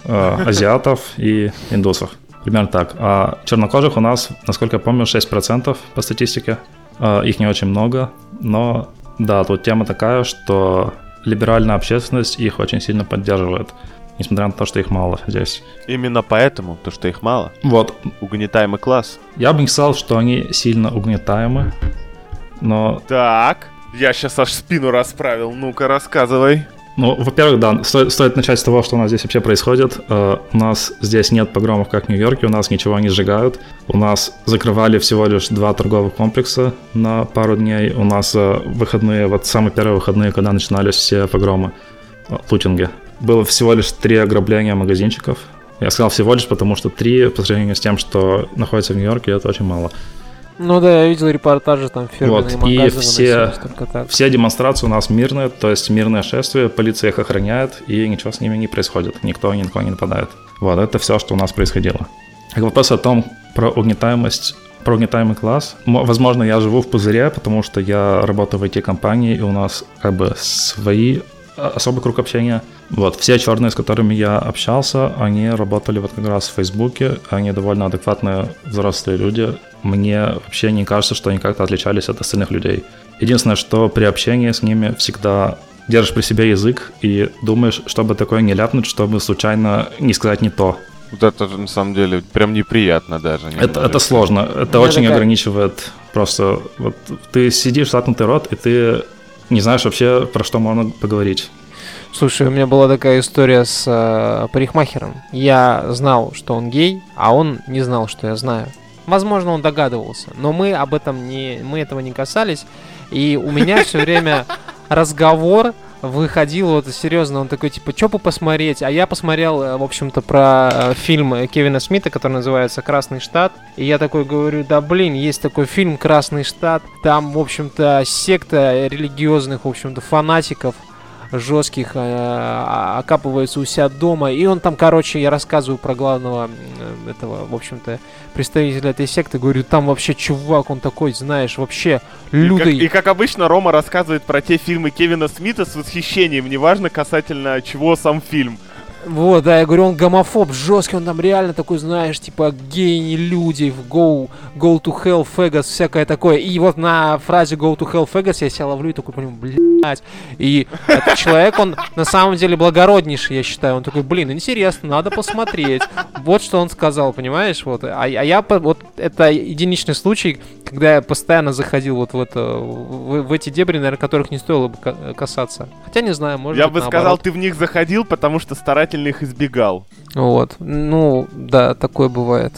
э, азиатов и индусов. Примерно так. А чернокожих у нас, насколько я помню, 6% по статистике. Э, Их не очень много, но да, тут тема такая, что либеральная общественность их очень сильно поддерживает, несмотря на то, что их мало здесь. Именно поэтому, то что их мало, Вот, угнетаемый класс. я бы не сказал, что они сильно угнетаемы, но, Так, я сейчас аж спину расправил. Ну-ка, рассказывай. Ну, во-первых, да, стоит, стоит начать с того, что у нас здесь вообще происходит. Э, у нас здесь нет погромов, как в Нью-Йорке, у нас ничего не сжигают. У нас закрывали всего лишь два торговых комплекса на пару дней. У нас э, выходные, вот самые первые выходные, когда начинались все погромы, э, лутинги. Было всего лишь три ограбления магазинчиков. Я сказал всего лишь, потому что три по сравнению с тем, что находится в Нью-Йорке, это очень мало. Ну да, я видел репортажи, там фирменные Вот, и магазины все- только так. Все демонстрации у нас мирные, то есть мирное шествие, полиция их охраняет, и ничего с ними не происходит, никто ни на кого не нападает. Вот, это все, что у нас происходило. К вопросу о том, про угнетаемость, про угнетаемый класс. Мо- Возможно, я живу в пузыре, потому что я работаю в IT-компании, и у нас как бы свои особый круг общения. Вот, все черные, с которыми я общался, они работали вот как раз в Фейсбуке, они довольно адекватные взрослые люди. Мне вообще не кажется, что они как-то отличались от остальных людей. Единственное, что при общении с ними всегда держишь при себе язык и думаешь, чтобы такое не ляпнуть, чтобы случайно не сказать не то. Вот это же на самом деле прям неприятно даже. Это, немножечко. это сложно, это меня очень такая- ограничивает просто... Вот ты сидишь, заткнутый рот, и ты не знаешь вообще, про что можно поговорить. Слушай, у меня была такая история с э, парикмахером. Я знал, что он гей, а он не знал, что я знаю. Возможно, он догадывался, но мы об этом не, мы этого не касались. И у меня все время разговор выходил вот серьезно, он такой типа, что бы посмотреть? А я посмотрел, э, в общем-то, про э, фильм Кевина Смита, который называется «Красный штат». И я такой говорю, да блин, есть такой фильм «Красный штат». Там, в общем-то, секта религиозных, в общем-то, фанатиков жестких э, окапывается у себя дома. И он там, короче, я рассказываю про главного э, этого, в общем-то, представителя этой секты. Говорю, там вообще чувак, он такой, знаешь, вообще И как, лютый. и как обычно, Рома рассказывает про те фильмы Кевина Смита с восхищением, неважно касательно чего сам фильм. Вот, да, я говорю, он гомофоб жесткий, он там реально такой, знаешь, типа гений люди в go, go to hell, Vegas, всякое такое. И вот на фразе go to hell, Vegas я себя ловлю и такой, понимаю, блядь. И этот человек, он на самом деле благороднейший, я считаю. Он такой, блин, интересно, надо посмотреть. Вот что он сказал, понимаешь, вот. А, а я, вот, это единичный случай, когда я постоянно заходил вот в, это, в, в эти дебри, наверное, которых не стоило бы ка- касаться. Хотя не знаю, может Я быть, бы сказал, наоборот. ты в них заходил, потому что старательно их избегал. Вот. Ну, да, такое бывает.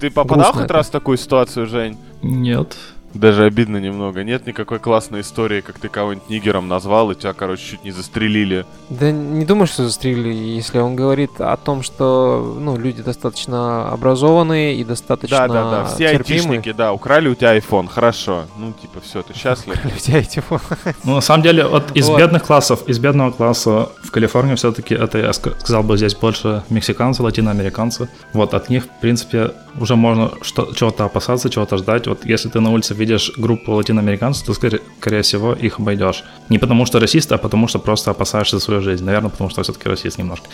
Ты попадал Грустно хоть это. раз в такую ситуацию, Жень? Нет. Даже обидно немного. Нет никакой классной истории, как ты кого-нибудь нигером назвал, и тебя, короче, чуть не застрелили. Да не думаю, что застрелили, если он говорит о том, что ну, люди достаточно образованные и достаточно Да-да-да, все терпимые. айтишники, да, украли у тебя iPhone, хорошо. Ну, типа, все, ты счастлив. Людей, типа. Ну, на самом деле, вот из Вот. бедных классов, из бедного класса в Калифорнии все-таки это, я ска- сказал бы, здесь больше мексиканцы, латиноамериканцы. Вот от них, в принципе, уже можно что- чего-то опасаться, чего-то ждать. Вот если ты на улице видишь группу латиноамериканцев, то, скорее, всего, их обойдешь. Не потому что расисты, а потому что просто опасаешься свою жизнь. Наверное, потому что все-таки расист немножко.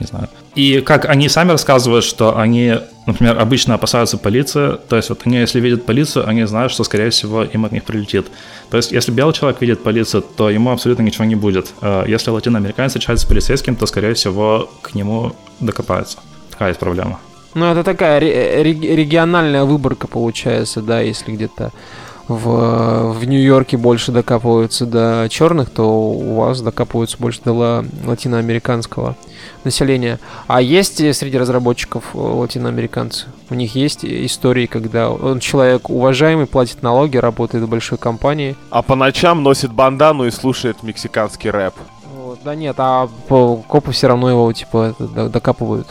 Не знаю. И как они сами рассказывают, что они, например, обычно опасаются полиции, то есть вот они, если видят полицию, они знают, что, скорее всего, им от них прилетит. То есть, если белый человек видит полицию, то ему абсолютно ничего не будет. Э, Если латиноамериканец встречается с полицейским, то, скорее всего, к нему докопаются. Такая есть проблема. Ну, это такая ре- региональная выборка получается, да, если где-то в, в Нью-Йорке больше докапываются до черных, то у вас докапываются больше до ла- латиноамериканского населения. А есть среди разработчиков э, латиноамериканцы? У них есть истории, когда он человек уважаемый, платит налоги, работает в большой компании. А по ночам носит бандану и слушает мексиканский рэп. Вот, да нет, а по- копы все равно его типа докапывают.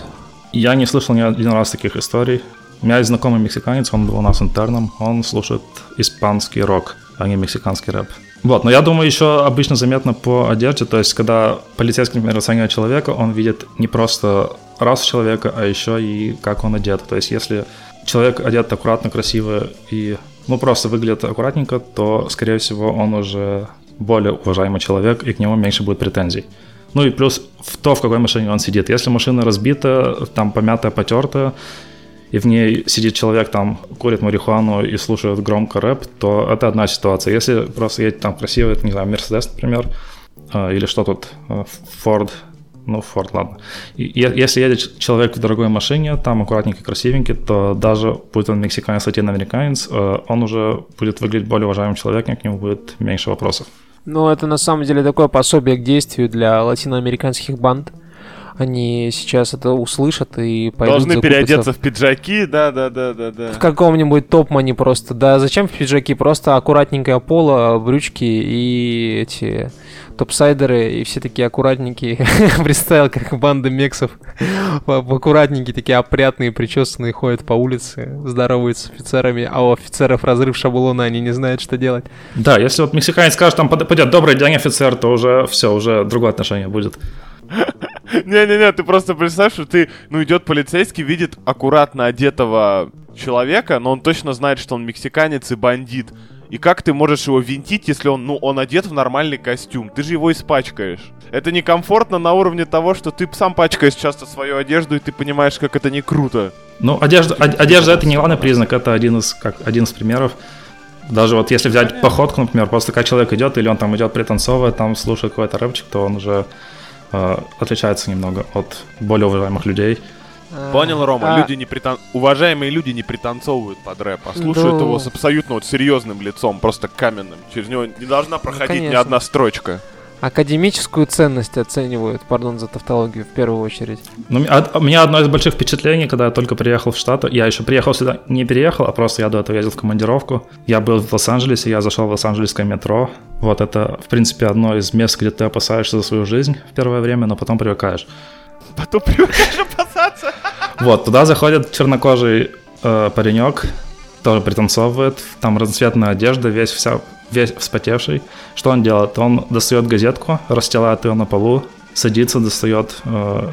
Я не слышал ни один раз таких историй. У меня есть знакомый мексиканец, он был у нас интерном, он слушает испанский рок, а не мексиканский рэп. Вот, но я думаю, еще обычно заметно по одежде, то есть когда полицейский, например, оценивает человека, он видит не просто расу человека, а еще и как он одет. То есть если человек одет аккуратно, красиво и ну просто выглядит аккуратненько, то, скорее всего, он уже более уважаемый человек, и к нему меньше будет претензий. Ну и плюс в то, в какой машине он сидит. Если машина разбита, там помятая, потертая, и в ней сидит человек, там, курит марихуану и слушает громко рэп, то это одна ситуация. Если просто едет там красивый, не знаю, Мерседес, например, э, или что тут, Форд, ну, Форд, ладно. И если едет человек в дорогой машине, там аккуратненький, красивенький, то даже будь он мексиканец, латиноамериканец, э, он уже будет выглядеть более уважаемым человеком, к нему будет меньше вопросов. Ну, это на самом деле такое пособие к действию для латиноамериканских банд. Они сейчас это услышат и пойдут Должны переодеться в пиджаки, да, да, да, да, да. в каком-нибудь топ-мане просто. Да зачем в пиджаки? Просто аккуратненькое поло, брючки и эти топсайдеры, и все такие аккуратненькие. Представил, как банда мексов аккуратненькие, такие опрятные, причесанные, ходят по улице, здороваются с офицерами, а у офицеров разрыв шаблона, они не знают, что делать. Да, если вот мексиканец скажет, там пойдет добрый день, офицер, то уже все, уже другое отношение будет. Не-не-не, ты просто представь, что ты, ну, идет полицейский, видит аккуратно одетого человека, но он точно знает, что он мексиканец и бандит. И как ты можешь его винтить, если он, ну, он одет в нормальный костюм? Ты же его испачкаешь. Это некомфортно на уровне того, что ты сам пачкаешь часто свою одежду, и ты понимаешь, как это не круто. Ну, одежда, од- одежда это не главный признак, это один из, как, один из примеров. Даже вот если взять походку, например, просто как человек идет, или он там идет пританцовывает, там слушает какой-то рэпчик, то он уже э, отличается немного от более уважаемых людей. Понял, Рома? А, Люди не притан... Уважаемые люди не пританцовывают под рэп, а слушают Да. его с абсолютно вот серьезным лицом, просто каменным. Через него не должна проходить ни конечно. одна строчка. Академическую ценность оценивают, пардон за тавтологию, в первую очередь. Ну, у меня одно из больших впечатлений, когда я только приехал в Штаты, я еще приехал сюда, не переехал, а просто я до этого ездил в командировку. Я был в Лос-Анджелесе, я зашел в Лос-Анджелесское метро. Вот это, в принципе, одно из мест, где ты опасаешься за свою жизнь в первое время, но потом привыкаешь. Потом привыкаешь опасаться. Вот, туда заходит чернокожий э, паренек, тоже пританцовывает, там разноцветная одежда, весь вся весь вспотевший. Что он делает? Он достает газетку, расстилает ее на полу, садится, достает э,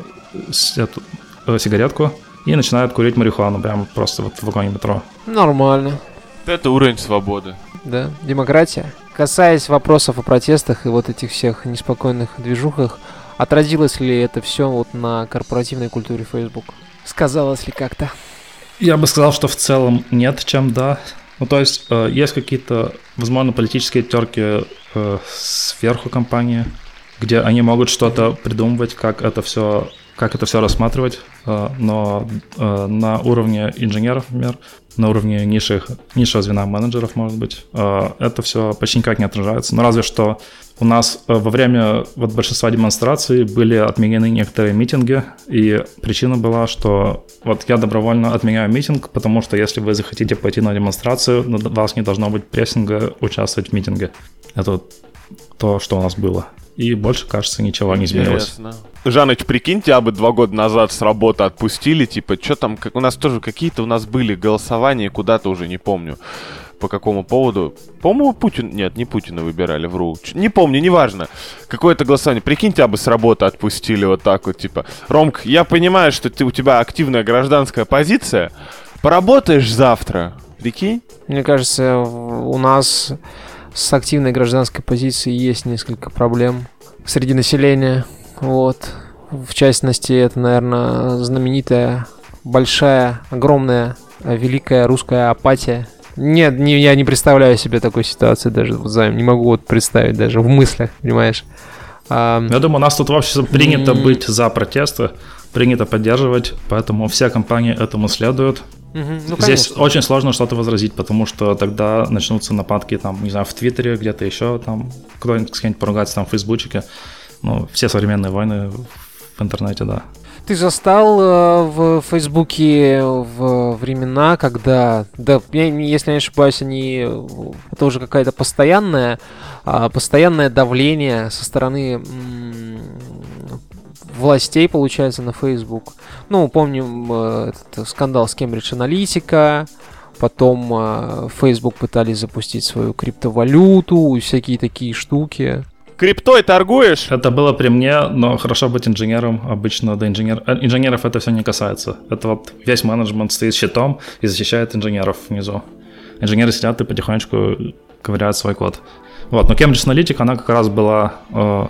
эту, э, сигаретку и начинает курить марихуану прямо просто вот в вагоне метро. Нормально, Это уровень свободы. да, демократия. Касаясь вопросов о протестах и вот этих всех неспокойных движухах, отразилось ли это все вот на корпоративной культуре Facebook? Сказалось ли как-то? Я бы сказал, что в целом нет, чем да. Ну, то есть, э, есть какие-то, возможно, политические терки э, сверху компании, где они могут что-то придумывать, как это все, как это все рассматривать, э, но э, на уровне инженеров, например, на уровне низших, низшего звена менеджеров, может быть, э, это все почти никак не отражается. Но разве что у нас э, во время вот большинства демонстраций были отменены некоторые митинги, и причина была, что вот я добровольно отменяю митинг, потому что если вы захотите пойти на демонстрацию, на вас не должно быть прессинга участвовать в митинге. Это то, что у нас было. И больше, кажется, ничего не изменилось. Жаныч, прикинь, тебя бы два года назад с работы отпустили, типа, что там, как у нас тоже какие-то у нас были голосования, куда-то уже не помню, по какому поводу. По-моему, Путин, нет, не Путина выбирали, вру. Не помню, неважно. Какое-то голосование. Прикинь, тебя бы с работы отпустили вот так вот, типа, Ромк, я понимаю, что ты, у тебя активная гражданская позиция, поработаешь завтра, прикинь? Мне кажется, у нас с активной гражданской позицией есть несколько проблем среди населения. Вот. В частности, это, наверное, знаменитая, большая, огромная, э, великая русская апатия. Нет, не, я не представляю себе такой ситуации даже, вот, Займ, не могу вот представить даже в мыслях, понимаешь. А, Я думаю, у нас тут в обществе принято М. быть за протесты, принято поддерживать, поэтому все компании этому следуют. Мгм, ну, Здесь конечно. очень сложно что-то возразить, потому что тогда начнутся нападки, там, не знаю, в Твиттере, где-то еще, там, кто-нибудь с кем-нибудь поругается, там, в Фейсбучике. Ну, все современные войны в интернете, да. Ты застал э, в Фейсбуке в времена, когда, да, я если я не ошибаюсь, они э, это уже какая-то постоянная, а, постоянное давление со стороны властей, получается, на Facebook. Ну, помним э, этот скандал с Cambridge Analytica, потом э, Facebook пытались запустить свою криптовалюту и всякие такие штуки. Криптой торгуешь? Это было при мне, но хорошо быть инженером. Обычно до инженер... э, инженеров это все не касается. Это вот весь менеджмент стоит щитом и защищает инженеров внизу. Инженеры сидят и потихонечку ковыряют свой код. Вот, но Cambridge Analytica, она как раз была э,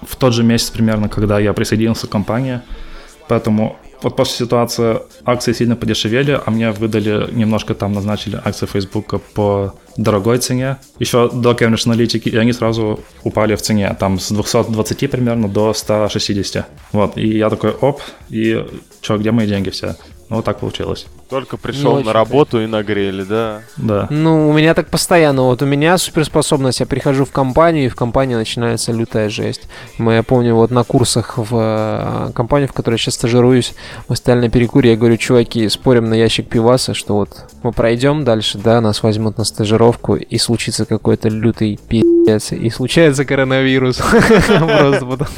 в тот же месяц примерно, когда я присоединился к компании. Поэтому вот после ситуации акции сильно подешевели, а мне выдали немножко там назначили акции Фейсбука по дорогой цене. Еще до Cambridge Analytica, и они сразу упали в цене, там с 220 примерно до 160. Вот, и я такой, оп, и что, где мои деньги все? Ну, вот так получилось. Только пришел на работу и нагрели, да. Да. Ну, у меня так постоянно. Вот у меня суперспособность. Я прихожу в компанию, и в компании начинается лютая жесть. Мы, я помню, вот на курсах в э, компании, в которой я сейчас стажируюсь, мы стояли на перекуре, я говорю, чуваки, спорим на ящик пиваса, что вот мы пройдем дальше, да, нас возьмут на стажировку, и случится какой-то лютый пиздец, и случается коронавирус. Просто потом.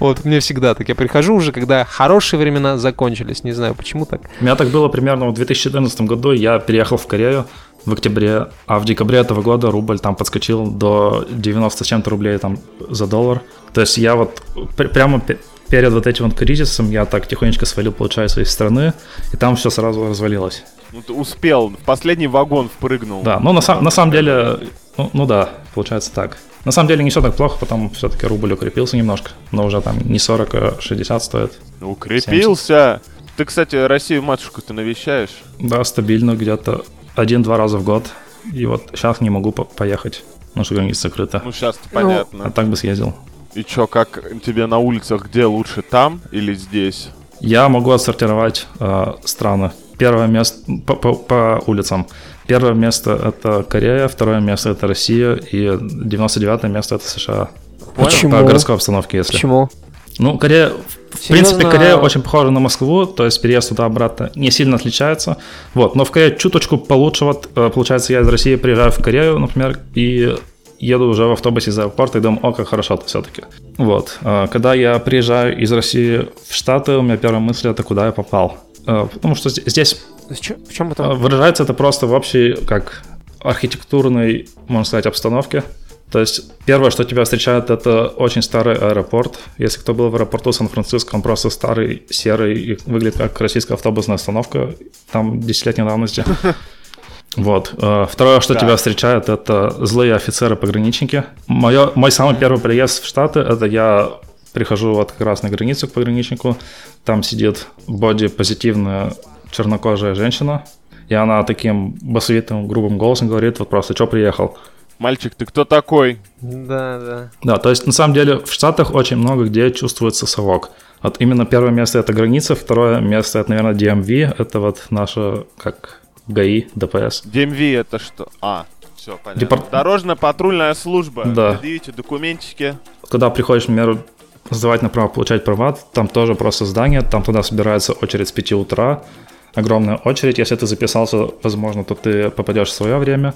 Вот, мне всегда так. Я прихожу уже, когда хорошие времена закончились. Не знаю, почему так. У меня так было примерно в 2014 году. Я переехал в Корею в октябре, а в декабре этого года рубль там подскочил до 90 с чем-то рублей там за доллар. То есть я вот пр- прямо пе- перед вот этим вот кризисом я так тихонечко свалил, получается, из страны, и там все сразу развалилось. Ну, ты успел, в последний вагон впрыгнул. Да, ну на, сам- на самом деле, ну, ну да, получается так. На самом деле не все так плохо, потом все-таки рубль укрепился немножко, но уже там не 40, а 60 стоит. Ну, Укрепился. Ты, кстати, Россию матушку ты навещаешь? Да, стабильно где-то один-два раза в год. И вот сейчас не могу по- поехать, потому что граница закрыта. Ну, сейчас А понятно. так бы съездил. И чё, как тебе на улицах, где лучше, там или здесь? Я могу отсортировать э, страны. Первое место по, по- по улицам. Первое место это Корея, второе место это Россия и 99 место это США. Почему? По городской обстановке, если. Почему? Ну, Корея, в Серьезно? принципе, Корея очень похожа на Москву, то есть переезд туда-обратно не сильно отличается. Вот, но в Корее чуточку получше. Вот, э, получается, я из России приезжаю в Корею, например, и еду уже в автобусе из аэропорта и думаю, о, как хорошо-то все-таки. Вот, э, когда я приезжаю из России в Штаты, у меня первая мысль это куда я попал. Э, Потому что здесь- В чем э, это? выражается это просто в общей, как архитектурной, можно сказать, обстановке. То есть первое, что тебя встречает, это очень старый аэропорт. Если кто был в аэропорту Сан-Франциско, он просто старый, серый и выглядит как российская автобусная остановка, там десятилетней давности. Вот. Э, Второе, что Да. тебя встречает, это злые офицеры-пограничники. Моё, мой самый первый приезд в Штаты, это я прихожу вот как раз на границу к пограничнику, там сидит боди-позитивная чернокожая женщина, и она таким басовитым, грубым голосом говорит, вот просто, что приехал? Мальчик, ты кто такой? Да, да. Да, то есть на самом деле в Штатах очень много где чувствуется совок. Вот именно первое место это граница, второе место это, наверное, DMV, это вот наша, как ГАИ, ДПС. DMV это что? А, все, понятно. Департ- Дорожно-патрульная служба. Да. Предъявите документики. Когда приходишь, например, сдавать на право получать права, там тоже просто здание, там туда собирается очередь с 5 утра, огромная очередь. Если ты записался, возможно, то ты попадешь в свое время.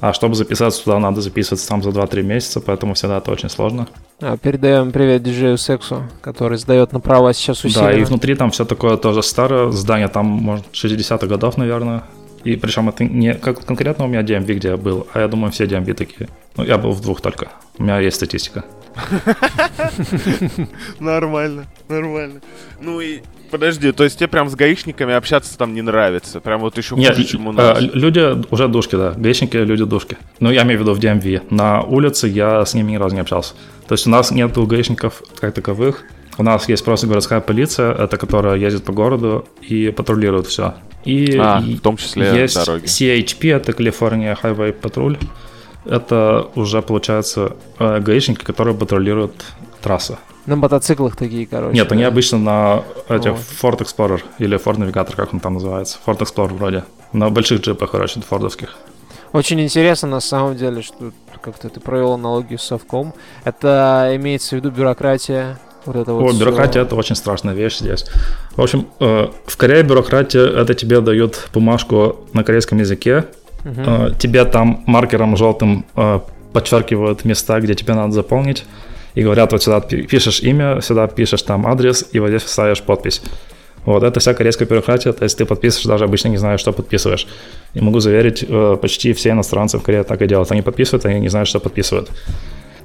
А чтобы записаться туда, надо записываться там за 2-3 месяца, поэтому всегда это очень сложно. А, передаем привет диджею Сексу, который сдает на права сейчас Да, усиленно. и внутри там все такое тоже старое здание, там, может, 60-х годов, наверное. И причем это не как конкретно у меня DMV, где я был, а я думаю, все DMV такие. Ну, я был в двух только. У меня есть статистика. Нормально, нормально. Ну и подожди, то есть тебе прям с гаишниками общаться там не нравится? Прям вот еще Нет, хуже, чем у э, нас. люди уже душки, да. Гаишники люди душки. Ну, я имею в виду в DMV. На улице я с ними ни разу не общался. То есть у нас нету гаишников как таковых. У нас есть просто городская полиция, это которая ездит по городу и патрулирует все. И А, в том числе есть дороги. CHP, это California Highway Patrol. Это уже, получается, э, гаишники, которые патрулируют трассы. На мотоциклах такие, короче. Нет, они обычно на этих вот. Ford Explorer или Ford Navigator, как он там называется. Ford Explorer вроде. На больших джипах, короче, фордовских. Очень интересно, на самом деле, что как-то ты провел аналогию с совком. Это имеется в виду бюрократия, вот это вот О, все... бюрократия это очень страшная вещь здесь. В общем, э, в Корее бюрократия это тебе дают бумажку на корейском языке, угу. тебе там маркером желтым э, подчеркивают места, где тебе надо заполнить, и говорят, вот сюда пишешь имя, сюда пишешь там адрес, и вот здесь ставишь подпись. Вот, это вся корейская бюрократия, то есть ты подписываешь, даже обычно не знаешь, что подписываешь. И могу заверить, э, почти все иностранцы в Корее так и делают. Они подписывают, они не знают, что подписывают.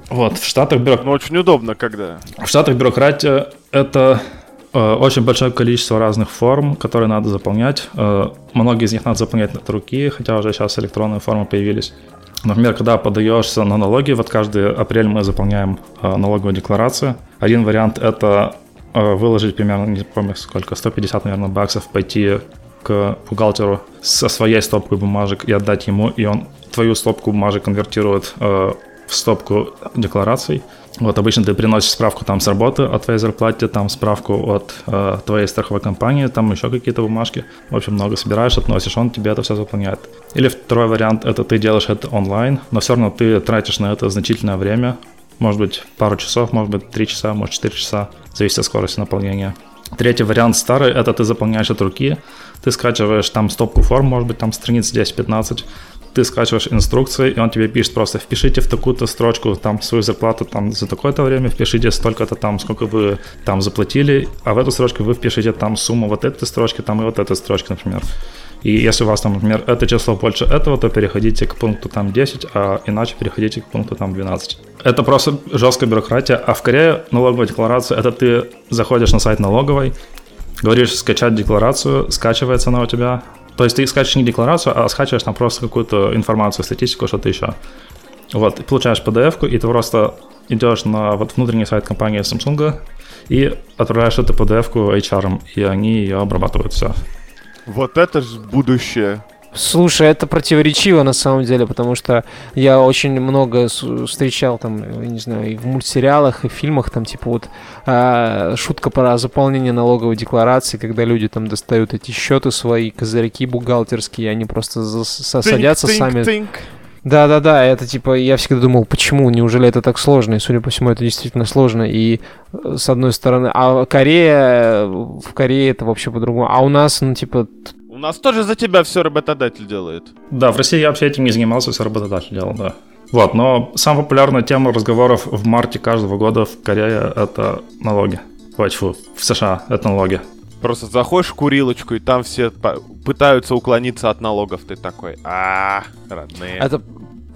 Вот, в Штатах бюрократия... Ну, очень удобно, когда... В Штатах бюрократия — это очень большое количество разных форм, которые надо заполнять. Э, многие из них надо заполнять от руки, хотя уже сейчас электронные формы появились. Например, когда подаешься на налоги, вот каждый апрель мы заполняем э, налоговую декларацию. Один вариант — это э, выложить примерно, не помню сколько, 150, наверное, баксов, пойти к бухгалтеру со своей стопкой бумажек и отдать ему, и он твою стопку бумажек конвертирует э, в стопку деклараций. Вот обычно ты приносишь справку там с работы о твоей зарплате, там справку от э, твоей страховой компании, там еще какие-то бумажки. В общем, много собираешь, относишь, он тебе это все заполняет. Или второй вариант, это ты делаешь это онлайн, но все равно ты тратишь на это значительное время, может быть пару часов, может быть три часа, может четыре часа, зависит от скорости наполнения. Третий вариант старый, это ты заполняешь от руки, ты скачиваешь там стопку форм, может быть там страниц 10-15, ты скачиваешь инструкции, и он тебе пишет просто впишите в такую-то строчку там свою зарплату там за такое-то время, впишите столько-то там, сколько вы там заплатили, а в эту строчку вы впишите там сумму вот этой строчки, там и вот этой строчки, например. И если у вас там, например, это число больше этого, то переходите к пункту там 10, а иначе переходите к пункту там 12. Это просто жесткая бюрократия. А в Корее налоговая декларация, это ты заходишь на сайт налоговой, говоришь скачать декларацию, скачивается она у тебя, то есть ты скачиваешь не декларацию, а скачиваешь там просто какую-то информацию, статистику, что-то еще. Вот, ты получаешь PDF-ку, и ты просто идешь на вот внутренний сайт компании Samsung и отправляешь эту PDF-ку HR, и они ее обрабатывают все. Вот это же будущее. Слушай, это противоречиво на самом деле, потому что я очень много встречал там, не знаю, и в мультсериалах, и в фильмах, там, типа вот э, шутка про заполнение налоговой декларации, когда люди там достают эти счеты свои, козырьки бухгалтерские, они просто садятся think, сами. Think. Да-да-да, это типа, я всегда думал, почему, неужели это так сложно, и судя по всему, это действительно сложно, и э, с одной стороны, а Корея, в Корее это вообще по-другому, а у нас, ну, типа, нас тоже за тебя все работодатель делает. Да, в России я вообще этим не занимался, все работодатель делал, да. Вот, но самая популярная тема разговоров в марте каждого года в Корее – это налоги. Ой, фу, в США – это налоги. Просто заходишь в курилочку, и там все пытаются уклониться от налогов. Ты такой, а, родные. Это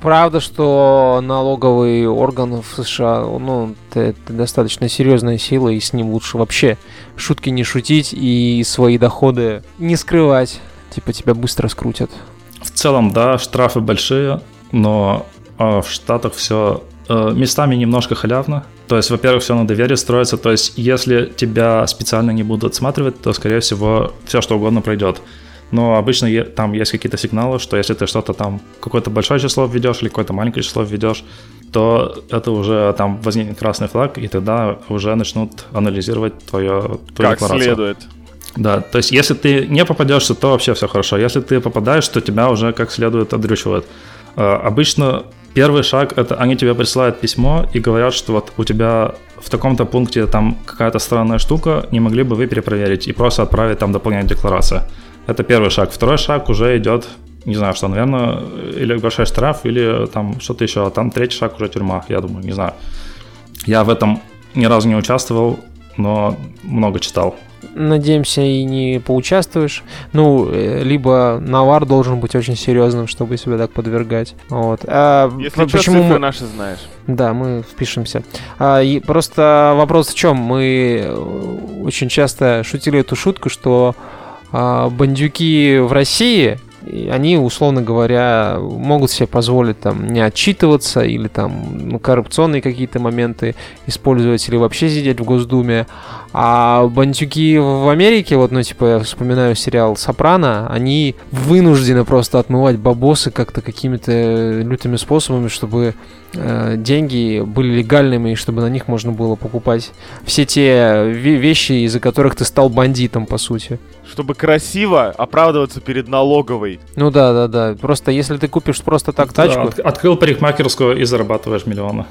Правда, что налоговый орган в США, ну, это, это достаточно серьезная сила, и с ним лучше вообще шутки не шутить и свои доходы не скрывать. Типа тебя быстро скрутят. В целом, да, штрафы большие, но э, в Штатах все э, местами немножко халявно. То есть, во-первых, все на доверие строится. То есть, если тебя специально не будут отсматривать, то, скорее всего, все что угодно пройдет но обычно там есть какие-то сигналы, что если ты что-то там, какое-то большое число введешь или какое-то маленькое число введешь, то это уже там возникнет красный флаг, и тогда уже начнут анализировать твое, твою как декларацию. следует. Да, то есть если ты не попадешься, то вообще все хорошо. Если ты попадаешь, то тебя уже как следует отрючивают. А, обычно первый шаг это они тебе присылают письмо и говорят, что вот у тебя в таком-то пункте там какая-то странная штука, не могли бы вы перепроверить и просто отправить там дополнять декларацию. Это первый шаг. Второй шаг уже идет, не знаю что, наверное, или большой штраф, или там что-то еще. А там третий шаг уже тюрьма, я думаю, не знаю. Я в этом ни разу не участвовал, но много читал. Надеемся, и не поучаствуешь. Ну, э, либо навар должен быть очень серьезным, чтобы себя так подвергать. Вот. А, Если почему мы наши знаешь. Да, мы впишемся. А, и просто вопрос в чем? Мы э, очень часто шутили эту шутку, что бандюки в России они, условно говоря, могут себе позволить там не отчитываться или там ну, коррупционные какие-то моменты использовать или вообще сидеть в Госдуме. А бандюки в Америке, вот, ну, типа, я вспоминаю сериал «Сопрано», они вынуждены просто отмывать бабосы как-то какими-то лютыми способами, чтобы э, деньги были легальными, и чтобы на них можно было покупать все те вещи, из-за которых ты стал бандитом, по сути. Чтобы красиво оправдываться перед налоговой. Ну да, да, да. Просто если ты купишь просто так тачку... Да, от, открыл парикмахерскую и зарабатываешь миллионы.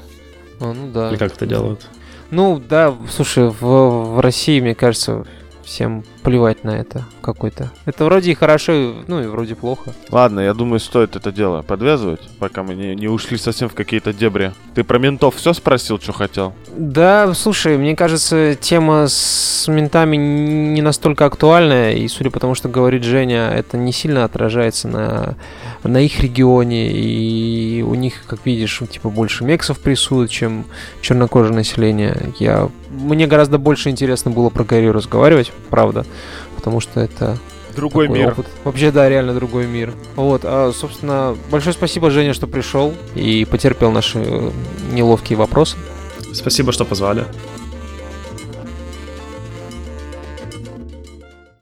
А, ну да. Или как это делают? Ну да, слушай, в, в России, мне кажется, всем плевать на это какой-то. Это вроде и хорошо, ну и вроде плохо. Ладно, я думаю, стоит это дело подвязывать, пока мы не, не ушли совсем в какие-то дебри. Ты про ментов все спросил, что хотел? Да, слушай, мне кажется, тема с ментами не настолько актуальная, и судя по тому, что говорит Женя, это не сильно отражается на, на их регионе, и у них, как видишь, типа больше мексов прессуют, чем чернокожее население. Я... Мне гораздо больше интересно было про Корею разговаривать, правда потому что это другой мир. Опыт. Вообще, да, реально другой мир. Вот, а, собственно, большое спасибо, Женя, что пришел и потерпел наши неловкие вопросы. Спасибо, что позвали.